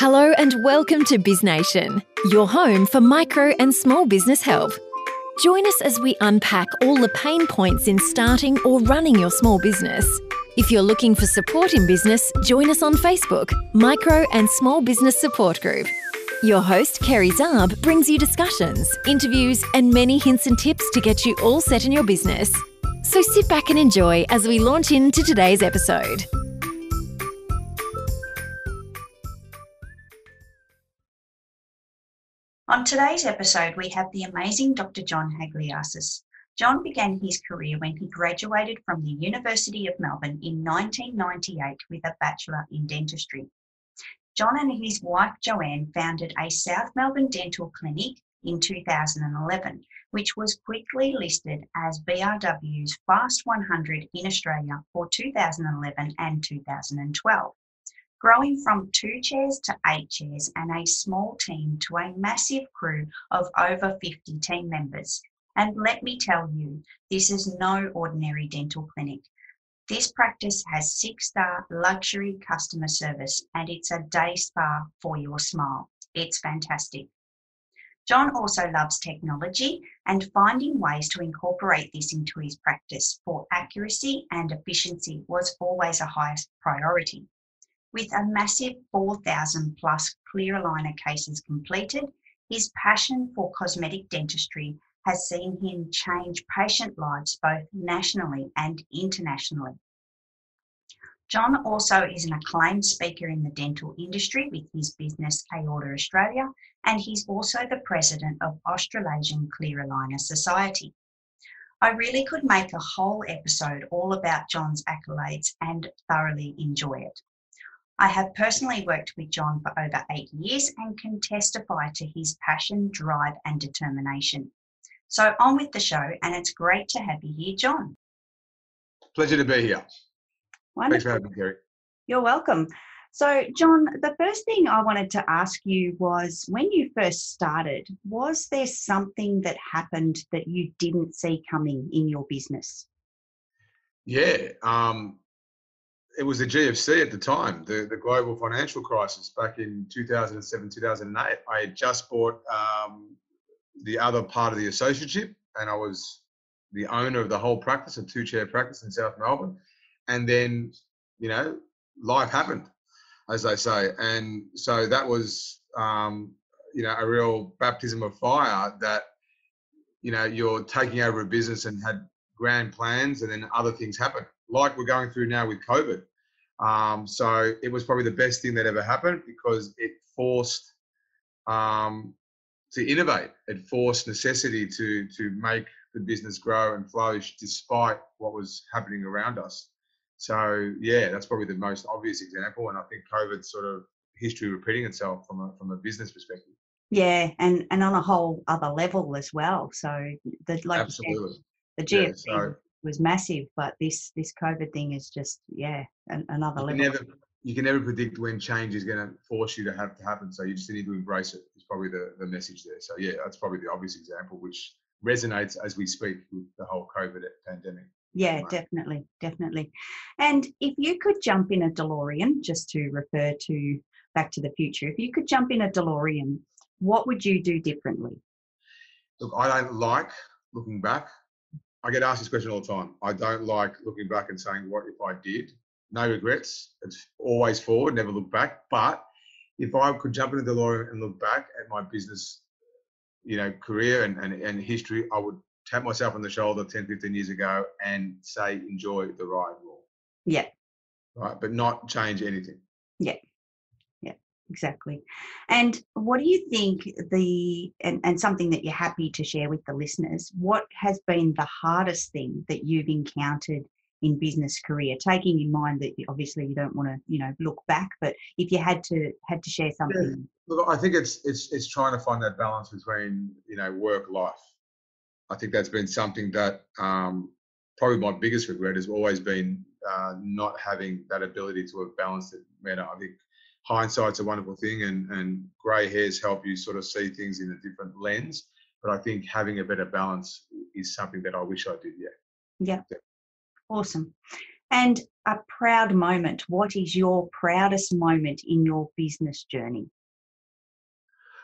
Hello and welcome to BizNation, your home for micro and small business help. Join us as we unpack all the pain points in starting or running your small business. If you're looking for support in business, join us on Facebook, Micro and Small Business Support Group. Your host, Kerry Zarb, brings you discussions, interviews, and many hints and tips to get you all set in your business. So sit back and enjoy as we launch into today's episode. On today's episode, we have the amazing Dr. John Hagliasis. John began his career when he graduated from the University of Melbourne in 1998 with a Bachelor in Dentistry. John and his wife Joanne founded a South Melbourne dental clinic in 2011, which was quickly listed as BRW's Fast 100 in Australia for 2011 and 2012 growing from two chairs to eight chairs and a small team to a massive crew of over 50 team members. And let me tell you, this is no ordinary dental clinic. This practice has six star luxury customer service and it's a day spa for your smile. It's fantastic. John also loves technology and finding ways to incorporate this into his practice for accuracy and efficiency was always a highest priority. With a massive 4,000 plus clear aligner cases completed, his passion for cosmetic dentistry has seen him change patient lives both nationally and internationally. John also is an acclaimed speaker in the dental industry with his business Aorta Australia, and he's also the president of Australasian Clear Aligner Society. I really could make a whole episode all about John's accolades and thoroughly enjoy it. I have personally worked with John for over eight years and can testify to his passion, drive, and determination. So on with the show, and it's great to have you here, John. Pleasure to be here. Wonderful. Thanks for having me, Kerry. You're welcome. So, John, the first thing I wanted to ask you was when you first started, was there something that happened that you didn't see coming in your business? Yeah, um, it was the GFC at the time, the, the global financial crisis back in 2007, 2008. I had just bought um, the other part of the associateship and I was the owner of the whole practice, a two chair practice in South Melbourne. And then, you know, life happened, as they say. And so that was, um, you know, a real baptism of fire that, you know, you're taking over a business and had grand plans and then other things happen like we're going through now with COVID. Um, so it was probably the best thing that ever happened because it forced um, to innovate. It forced necessity to to make the business grow and flourish despite what was happening around us. So yeah, that's probably the most obvious example, and I think COVID sort of history repeating itself from a from a business perspective. Yeah, and and on a whole other level as well. So the like absolutely said, the GFC yeah, so, was massive, but this this COVID thing is just yeah an, another you level. Never, you can never predict when change is going to force you to have to happen. So you just need to embrace it. Is probably the the message there. So yeah, that's probably the obvious example, which resonates as we speak with the whole COVID pandemic. Yeah, definitely, definitely. And if you could jump in a DeLorean, just to refer to Back to the Future, if you could jump in a DeLorean, what would you do differently? Look, I don't like looking back. I get asked this question all the time. I don't like looking back and saying, what if I did? No regrets. It's always forward, never look back. But if I could jump into the law and look back at my business, you know, career and, and, and history, I would tap myself on the shoulder 10, 15 years ago and say, enjoy the ride more. Yeah. Right. But not change anything. Yeah exactly. And what do you think the and, and something that you're happy to share with the listeners? What has been the hardest thing that you've encountered in business career? Taking in mind that obviously you don't want to you know look back, but if you had to had to share something. Yeah. Look, I think it's it's it's trying to find that balance between you know work life. I think that's been something that um, probably my biggest regret has always been uh, not having that ability to have balanced it. Man, I think hindsight's a wonderful thing and, and grey hairs help you sort of see things in a different lens. But I think having a better balance is something that I wish I did, yeah. Yeah. yeah. Awesome. And a proud moment. What is your proudest moment in your business journey?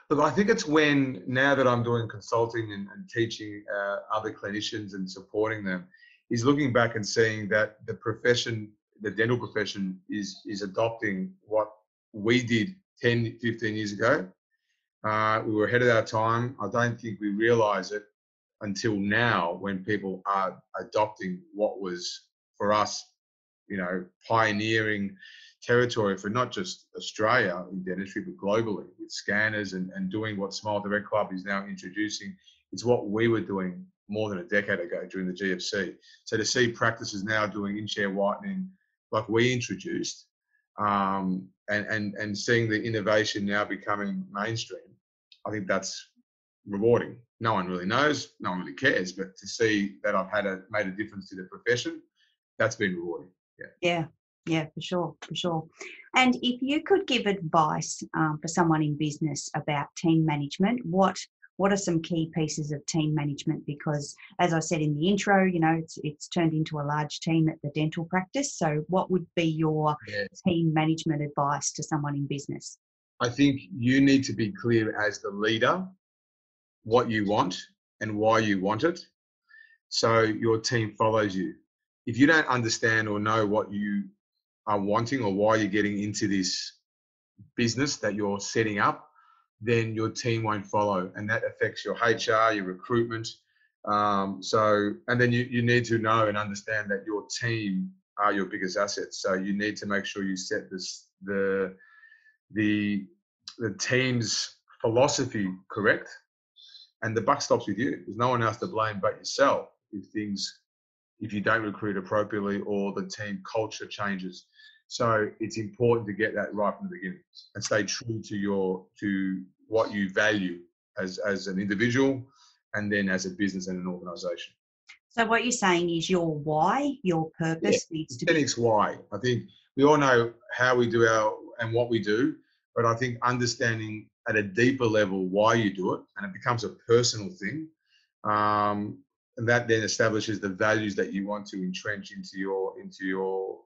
Look, I think it's when now that I'm doing consulting and, and teaching uh, other clinicians and supporting them, is looking back and seeing that the profession, the dental profession, is is adopting what we did 10, 15 years ago. Uh, we were ahead of our time. I don't think we realise it until now when people are adopting what was for us, you know, pioneering territory for not just Australia in dentistry, but globally with scanners and, and doing what Smile Direct Club is now introducing. It's what we were doing more than a decade ago during the GFC. So to see practices now doing in-chair whitening like we introduced um, and, and, and seeing the innovation now becoming mainstream, I think that's rewarding. No one really knows, no one really cares, but to see that I've had a made a difference to the profession, that's been rewarding. Yeah. Yeah. Yeah, for sure, for sure. And if you could give advice um, for someone in business about team management, what what are some key pieces of team management? Because as I said in the intro, you know, it's it's turned into a large team at the dental practice. So, what would be your team management advice to someone in business? I think you need to be clear as the leader what you want and why you want it, so your team follows you. If you don't understand or know what you are wanting or why you're getting into this business that you're setting up, then your team won't follow, and that affects your HR, your recruitment. Um, so, and then you, you need to know and understand that your team are your biggest assets. So you need to make sure you set this the the the team's philosophy correct, and the buck stops with you. There's no one else to blame but yourself if things if you don't recruit appropriately or the team culture changes. So it's important to get that right from the beginning and stay true to your to what you value as as an individual and then as a business and an organization. So what you're saying is your why, your purpose yeah, needs to be it's why. I think we all know how we do our and what we do, but I think understanding at a deeper level why you do it and it becomes a personal thing. Um, and that then establishes the values that you want to entrench into your into your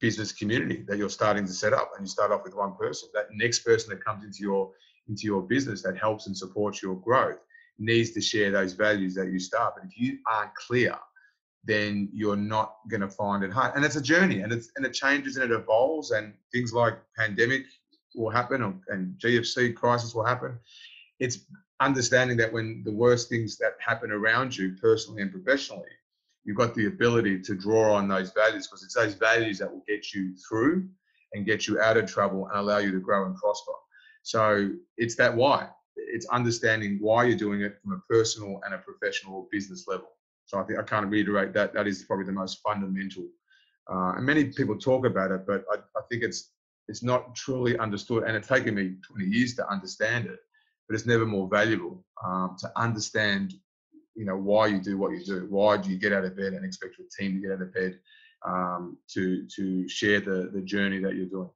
business community that you're starting to set up and you start off with one person. That next person that comes into your into your business that helps and supports your growth needs to share those values that you start. But if you aren't clear then you're not going to find it hard. And it's a journey and it's and it changes and it evolves and things like pandemic will happen or, and gfc crisis will happen. It's understanding that when the worst things that happen around you personally and professionally you've got the ability to draw on those values because it's those values that will get you through and get you out of trouble and allow you to grow and prosper. So it's that why. It's understanding why you're doing it from a personal and a professional business level. So I think I can't reiterate that. That is probably the most fundamental. Uh, and many people talk about it, but I, I think it's it's not truly understood. And it's taken me 20 years to understand it, but it's never more valuable um, to understand you know why you do what you do. Why do you get out of bed and expect your team to get out of bed um, to to share the the journey that you're doing?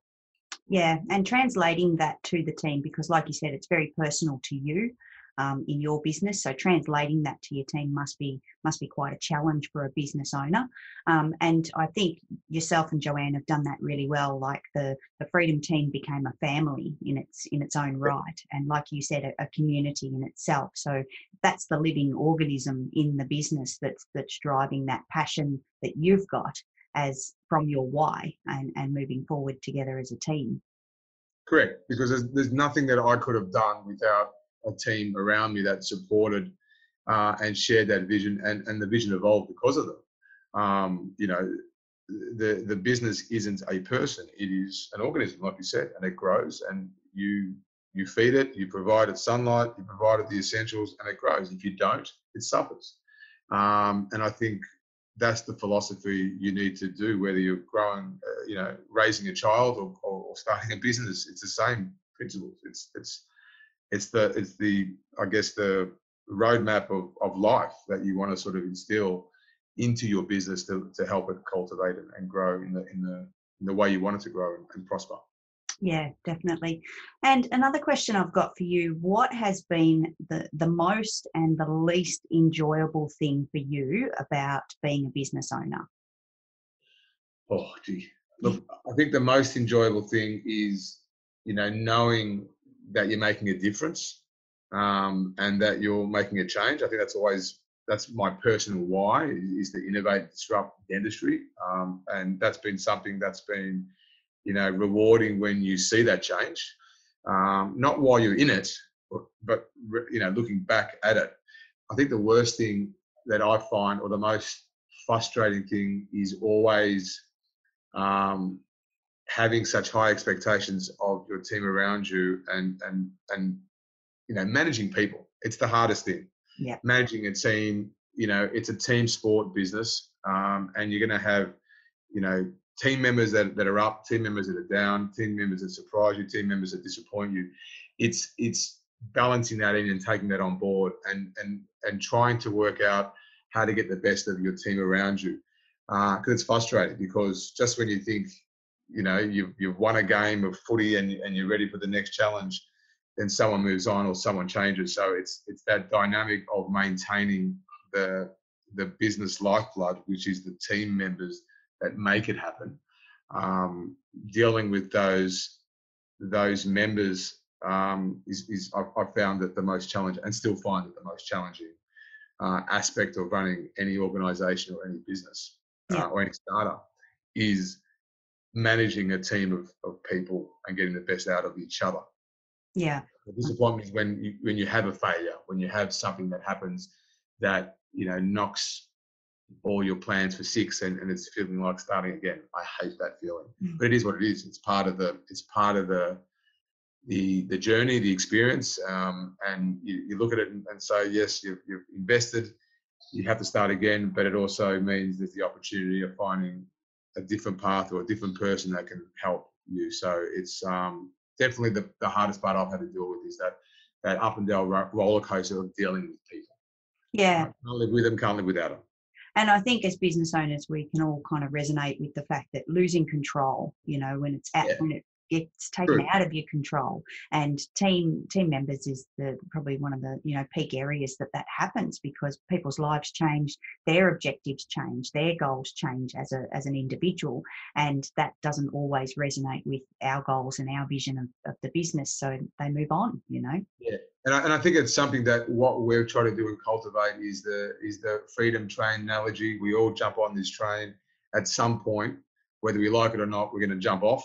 Yeah, and translating that to the team because, like you said, it's very personal to you um, in your business. So translating that to your team must be must be quite a challenge for a business owner. Um, and I think yourself and Joanne have done that really well. Like the the Freedom team became a family in its in its own right, and like you said, a, a community in itself. So that's the living organism in the business that's that's driving that passion that you've got as from your why and, and moving forward together as a team. Correct, because there's, there's nothing that I could have done without a team around me that supported uh, and shared that vision, and, and the vision evolved because of them. Um, you know, the the business isn't a person; it is an organism, like you said, and it grows. And you you feed it, you provide it sunlight, you provide it the essentials, and it grows. If you don't, it suffers. Um, and I think that's the philosophy you need to do, whether you're growing, uh, you know, raising a child or, or, or starting a business. It's the same principles. It's it's it's the it's the I guess the roadmap of, of life that you want to sort of instill into your business to, to help it cultivate and, and grow in the in the in the way you want it to grow and, and prosper. Yeah, definitely. And another question I've got for you: What has been the the most and the least enjoyable thing for you about being a business owner? Oh, gee. Look, I think the most enjoyable thing is, you know, knowing that you're making a difference um, and that you're making a change. I think that's always that's my personal why is to innovate, disrupt dentistry, um, and that's been something that's been, you know, rewarding when you see that change. Um, not while you're in it, but, but you know, looking back at it. I think the worst thing that I find, or the most frustrating thing, is always um, having such high expectations of your team around you and and and you know managing people. It's the hardest thing. Yeah. Managing a team you know it's a team sport business um, and you're going to have you know team members that, that are up team members that are down team members that surprise you team members that disappoint you. It's it's balancing that in and taking that on board and and and trying to work out how to get the best of your team around you because uh, it's frustrating because just when you think you know you've, you've won a game of footy and, and you're ready for the next challenge then someone moves on or someone changes so it's it's that dynamic of maintaining the the business lifeblood which is the team members that make it happen um, dealing with those those members um, is, is I've, I've, found that the most challenging and still find it the most challenging uh, aspect of running any organization or any business yeah. uh, or any startup is managing a team of, of people and getting the best out of each other. Yeah. The disappointment is when you, when you have a failure, when you have something that happens that you know knocks all your plans for six and, and it's feeling like starting again. I hate that feeling. Mm. But it is what it is. It's part of the it's part of the the the journey, the experience. Um, and you, you look at it and, and say, yes, you've, you've invested, you have to start again, but it also means there's the opportunity of finding a different path or a different person that can help you. So it's um, definitely the, the hardest part I've had to deal with is that that up and down roller coaster of dealing with people. Yeah. Can't live with them, can't live without them. And I think as business owners, we can all kind of resonate with the fact that losing control, you know, when it's at yeah. when it it's taken True. out of your control and team team members is the probably one of the you know peak areas that that happens because people's lives change their objectives change their goals change as a as an individual and that doesn't always resonate with our goals and our vision of, of the business so they move on you know? Yeah and I, and I think it's something that what we're trying to do and cultivate is the is the freedom train analogy. We all jump on this train at some point whether we like it or not we're going to jump off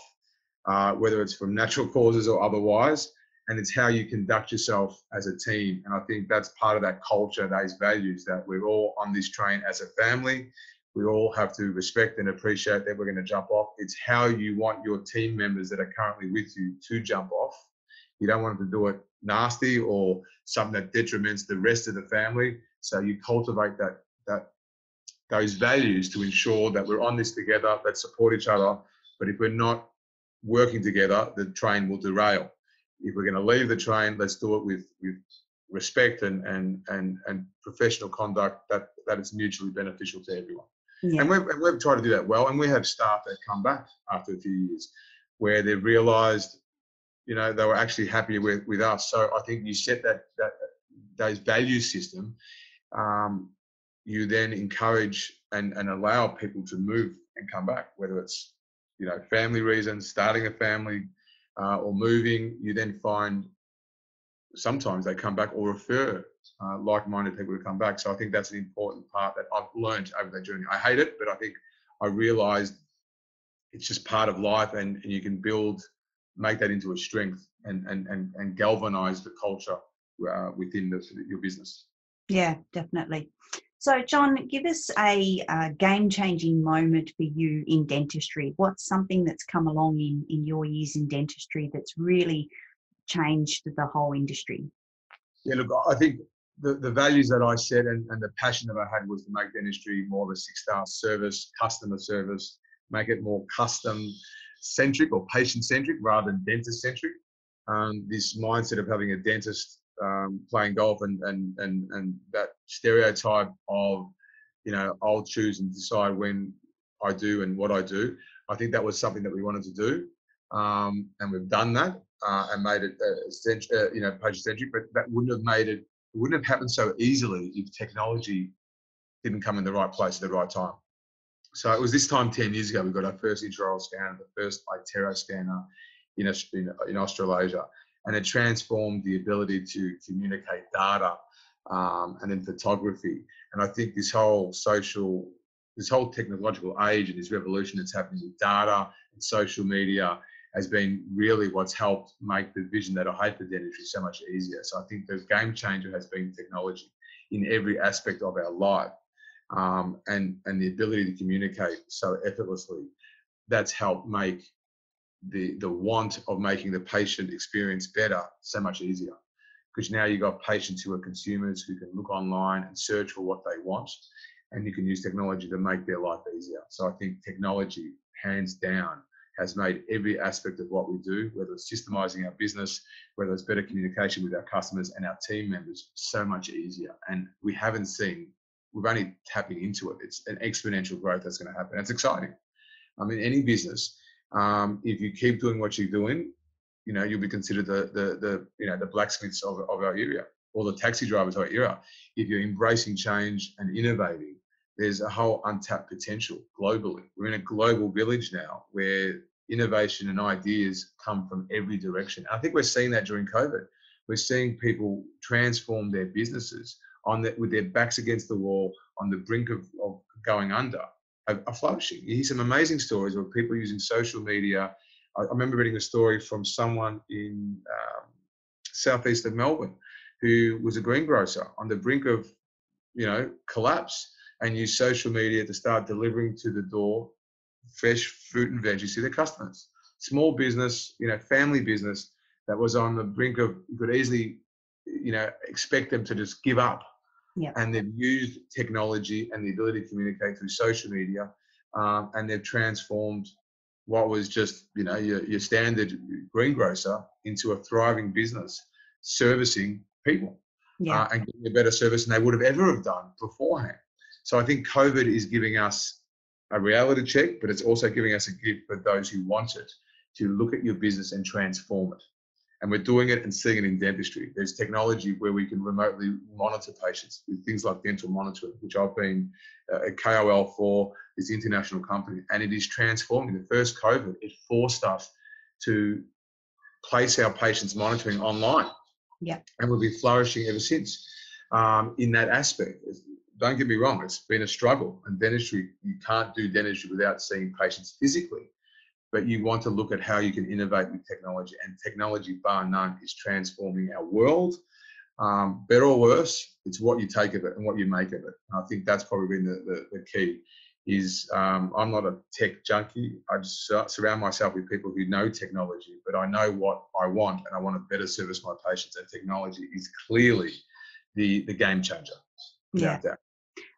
uh, whether it's from natural causes or otherwise. And it's how you conduct yourself as a team. And I think that's part of that culture, those values that we're all on this train as a family. We all have to respect and appreciate that we're going to jump off. It's how you want your team members that are currently with you to jump off. You don't want them to do it nasty or something that detriments the rest of the family. So you cultivate that that those values to ensure that we're on this together, that support each other. But if we're not working together, the train will derail. If we're going to leave the train, let's do it with, with respect and, and, and, and professional conduct that, that is mutually beneficial to everyone. Yeah. And, we've, and we've tried to do that well. And we have staff that come back after a few years where they've realized, you know, they were actually happy with, with us. So I think you set that, that those value system, um, you then encourage and, and allow people to move and come back, whether it's you know, family reasons, starting a family, uh, or moving, you then find sometimes they come back or refer uh, like-minded people to come back. So I think that's an important part that I've learned over that journey. I hate it, but I think I realised it's just part of life, and, and you can build, make that into a strength, and and and, and galvanise the culture uh, within the, your business. Yeah, definitely. So, John, give us a, a game changing moment for you in dentistry. What's something that's come along in, in your years in dentistry that's really changed the whole industry? Yeah, look, I think the, the values that I set and, and the passion that I had was to make dentistry more of a six star service, customer service, make it more custom centric or patient centric rather than dentist centric. Um, this mindset of having a dentist um, playing golf and, and and and that stereotype of you know I'll choose and decide when I do and what I do. I think that was something that we wanted to do, um, and we've done that uh, and made it uh, uh, you know patient centric. But that wouldn't have made it. It wouldn't have happened so easily if technology didn't come in the right place at the right time. so it was this time 10 years ago we got our first intraoral scanner, the first iTero scanner in, in, in Australasia. And it transformed the ability to communicate data um, and then photography. And I think this whole social, this whole technological age and this revolution that's happening with data and social media has been really what's helped make the vision that I had for dentistry so much easier. So I think the game changer has been technology in every aspect of our life um, and and the ability to communicate so effortlessly that's helped make the the want of making the patient experience better so much easier because now you've got patients who are consumers who can look online and search for what they want and you can use technology to make their life easier so i think technology hands down has made every aspect of what we do whether it's systemizing our business whether it's better communication with our customers and our team members so much easier and we haven't seen we're only tapping into it. It's an exponential growth that's going to happen. It's exciting. I mean, any business, um, if you keep doing what you're doing, you know, you'll be considered the the, the you know the blacksmiths of, of our area or the taxi drivers of our era. If you're embracing change and innovating, there's a whole untapped potential globally. We're in a global village now where innovation and ideas come from every direction. I think we're seeing that during COVID. We're seeing people transform their businesses on the, with their backs against the wall on the brink of, of going under are, are, flourishing. You hear some amazing stories of people using social media. I, I remember reading a story from someone in um, southeast of Melbourne who was a greengrocer on the brink of, you know, collapse and used social media to start delivering to the door fresh fruit and veggies to their customers. Small business, you know, family business that was on the brink of, you could easily, you know, expect them to just give up Yep. And they've used technology and the ability to communicate through social media, um, and they've transformed what was just you know your, your standard greengrocer into a thriving business servicing people yeah. uh, and getting a better service than they would have ever have done beforehand. So I think COVID is giving us a reality check, but it's also giving us a gift for those who want it to look at your business and transform it and we're doing it and seeing it in dentistry. There's technology where we can remotely monitor patients with things like dental monitoring, which I've been a KOL for this international company, and it is transforming. The first COVID, it forced us to place our patients monitoring online. Yeah. And we've been flourishing ever since um, in that aspect. Don't get me wrong, it's been a struggle. And dentistry, you can't do dentistry without seeing patients physically but you want to look at how you can innovate with technology. And technology, bar none, is transforming our world. Um, better or worse, it's what you take of it and what you make of it. And I think that's probably been the, the, the key. Is um, I'm not a tech junkie. I just surround myself with people who know technology, but I know what I want, and I want to better service my patients. And technology is clearly the the game changer. Yeah.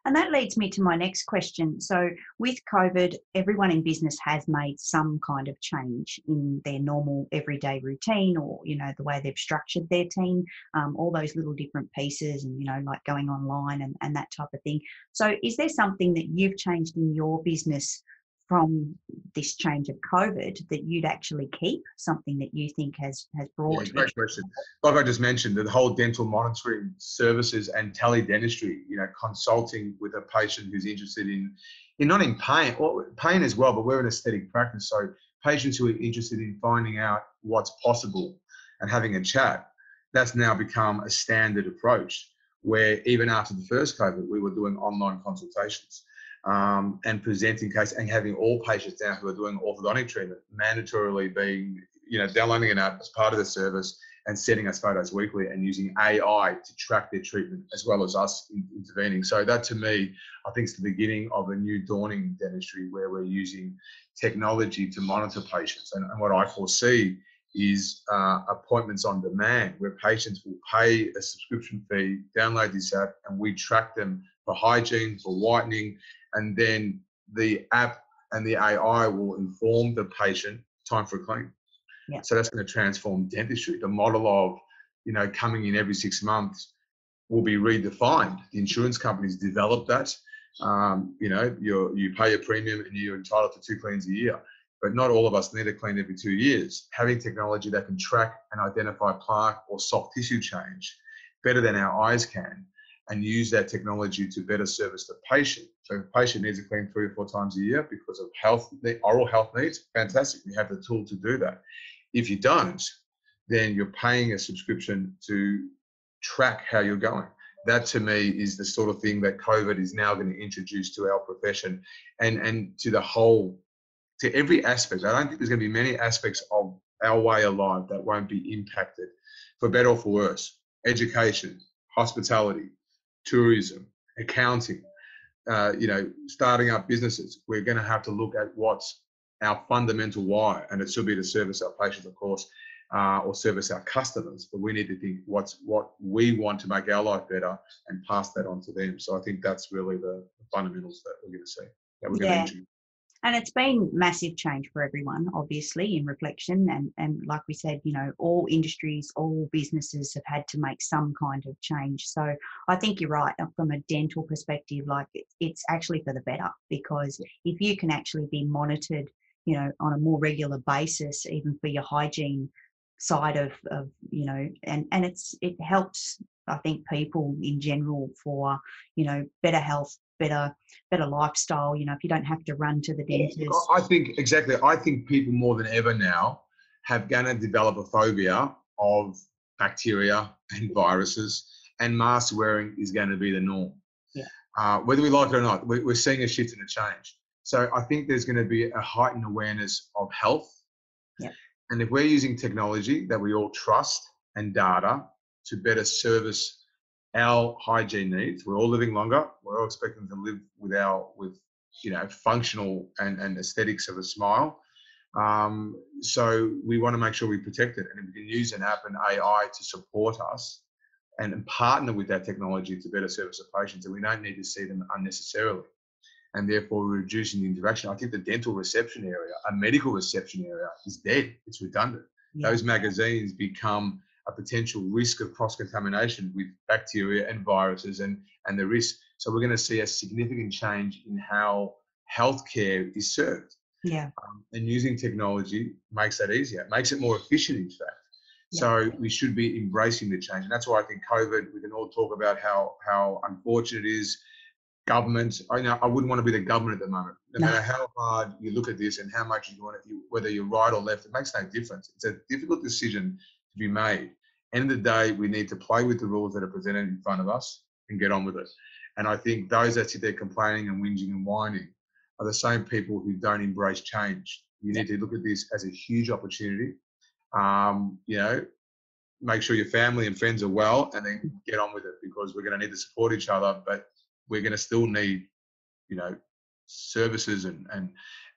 And that leads me to my next question. So, with COVID, everyone in business has made some kind of change in their normal everyday routine or, you know, the way they've structured their team, um, all those little different pieces and, you know, like going online and, and that type of thing. So, is there something that you've changed in your business from this change of COVID that you'd actually keep? Something that you think has has brought? Yeah, great question. Like I just mentioned, the whole dental monitoring services and tele-dentistry. You know, consulting with a patient who's interested in, in not in pain or pain as well, but we're an aesthetic practice, so patients who are interested in finding out what's possible and having a chat. That's now become a standard approach. Where even after the first COVID, we were doing online consultations um, and presenting case and having all patients now who are doing orthodontic treatment mandatorily being, you know, downloading an app as part of the service and sending us photos weekly and using AI to track their treatment as well as us intervening. So that to me, I think is the beginning of a new dawning dentistry where we're using technology to monitor patients. And, and what I foresee is uh, appointments on demand where patients will pay a subscription fee, download this app, and we track them for hygiene, for whitening, and then the app and the AI will inform the patient time for a clean. Yeah. So that's going to transform dentistry. The model of, you know, coming in every six months will be redefined. The insurance companies develop that. Um, you know, you you pay a premium and you're entitled to two cleans a year. But not all of us need a clean every two years. Having technology that can track and identify plaque or soft tissue change better than our eyes can and use that technology to better service the patient. So if a patient needs a clean three or four times a year because of health, oral health needs, fantastic. You have the tool to do that. If you don't, then you're paying a subscription to track how you're going. That to me is the sort of thing that COVID is now going to introduce to our profession and, and to the whole, to every aspect. I don't think there's going to be many aspects of our way of life that won't be impacted for better or for worse. Education, hospitality, tourism, accounting, uh, you know, starting up businesses. We're going to have to look at what's our fundamental why, and it should be to service our patients, of course, uh, or service our customers. But we need to think what's what we want to make our life better and pass that on to them. So I think that's really the, fundamentals that we're going to see that we're yeah. going to introduce and it's been massive change for everyone obviously in reflection. And and like we said you know all industries all businesses have had to make some kind of change. So i think you're right uh, from a dental perspective like it's actually for the better because if you can actually be monitored you know on a more regular basis even for your hygiene side of, of you know and and it's it helps i think people in general for you know better health better better lifestyle you know if you don't have to run to the dentist i think exactly i think people more than ever now have going to develop a phobia of bacteria and viruses and mask wearing is going to be the norm yeah. Uh, whether we like it or not we're seeing a shift and a change so i think there's going to be a heightened awareness of health yeah. and if we're using technology that we all trust and data to better service our hygiene needs. We're all living longer. We're all expecting to live with our with you know functional and, and aesthetics of a smile. Um, so we want to make sure we protect it, and if we can use an app and AI to support us and, and partner with that technology to better service the patients, and we don't need to see them unnecessarily, and therefore reducing the interaction. I think the dental reception area, a medical reception area, is dead. It's redundant. Yeah. Those magazines become a potential risk of cross contamination with bacteria and viruses and, and the risk. So we're going to see a significant change in how healthcare is served. Yeah. Um, and using technology makes that easier, it makes it more efficient, in fact. Yeah. So we should be embracing the change. And that's why I think COVID, we can all talk about how, how unfortunate it is. Government, I know I wouldn't want to be the government at the moment. No, no, matter how hard you look at this and how much you want it, whether you're right or left, it makes no difference. It's a difficult decision to be made end of the day, we need to play with the rules that are presented in front of us and get on with it. And I think those that sit there complaining and whinging and whining are the same people who don't embrace change. You need to look at this as a huge opportunity. Um, you know, make sure your family and friends are well and then get on with it because we're going to need to support each other, but we're going to still need, you know, services and, and,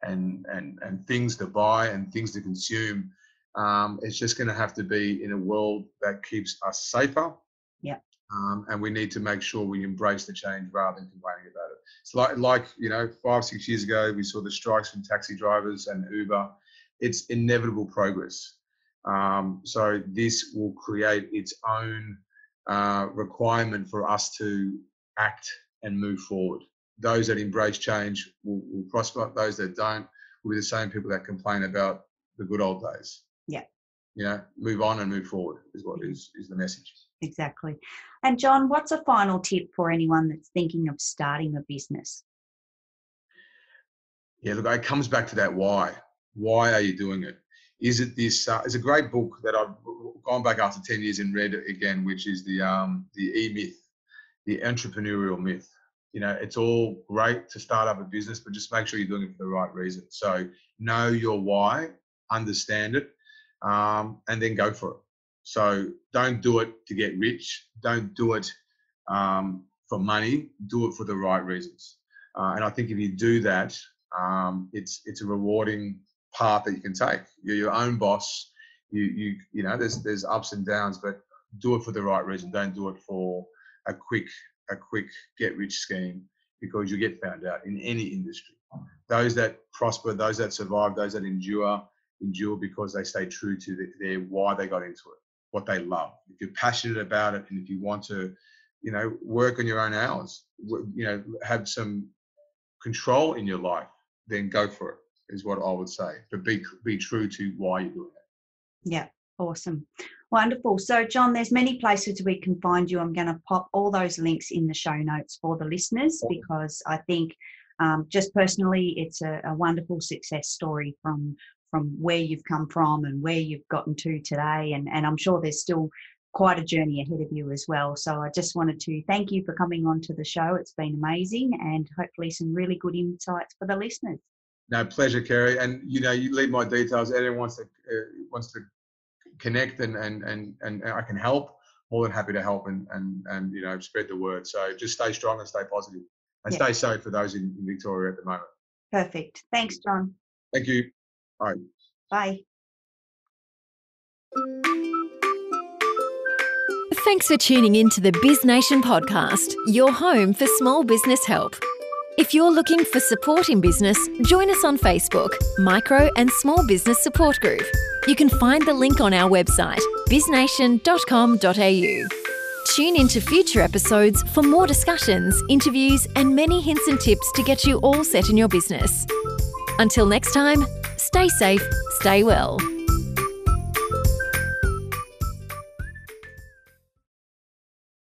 and, and, and things to buy and things to consume um, it's just going to have to be in a world that keeps us safer. Yeah. Um, and we need to make sure we embrace the change rather than complaining about it. It's like, like you know, five six years ago, we saw the strikes from taxi drivers and Uber. It's inevitable progress. Um, so this will create its own uh, requirement for us to act and move forward. Those that embrace change will, will prosper. Those that don't will be the same people that complain about the good old days you know, move on and move forward is what is, is the message. Exactly. And John, what's a final tip for anyone that's thinking of starting a business? Yeah, look, it comes back to that why. Why are you doing it? Is it this? Uh, it's a great book that I've gone back after ten years and read again, which is the um, the E Myth, the entrepreneurial myth. You know, it's all great to start up a business, but just make sure you're doing it for the right reason. So know your why, understand it, um, and then go for it. So don't do it to get rich. Don't do it um, for money. Do it for the right reasons. Uh, and I think if you do that, um, it's it's a rewarding path that you can take. You're your own boss. You you you know there's there's ups and downs, but do it for the right reason. Don't do it for a quick a quick get rich scheme because you get found out in any industry. Those that prosper, those that survive, those that endure, endure because they stay true to the, their why they got into it, what they love. If you're passionate about it, and if you want to, you know, work on your own hours, you know, have some control in your life, then go for it. Is what I would say. But be be true to why you're doing it. Yeah, awesome. Wonderful. So, John, there's many places we can find you. I'm going to pop all those links in the show notes for the listeners because I think, um, just personally, it's a, a, wonderful success story from from where you've come from and where you've gotten to today. And and I'm sure there's still quite a journey ahead of you as well. So I just wanted to thank you for coming on to the show. It's been amazing and hopefully some really good insights for the listeners. No pleasure, Kerry. And you know, you leave my details. Anyone wants to uh, wants to connect and, and and and I can help. More than happy to help and and and you know spread the word. So just stay strong and stay positive and yeah. stay safe for those in, in Victoria at the moment. Perfect. Thanks, John. Thank you. All right. Bye. Thanks for tuning in to the Biz Nation podcast, your home for small business help. If you're looking for support in business, join us on Facebook, Micro and Small Business Support Group. You can find the link on our website, biznation.com.au. Tune into future episodes for more discussions, interviews, and many hints and tips to get you all set in your business. Until next time, stay safe, stay well.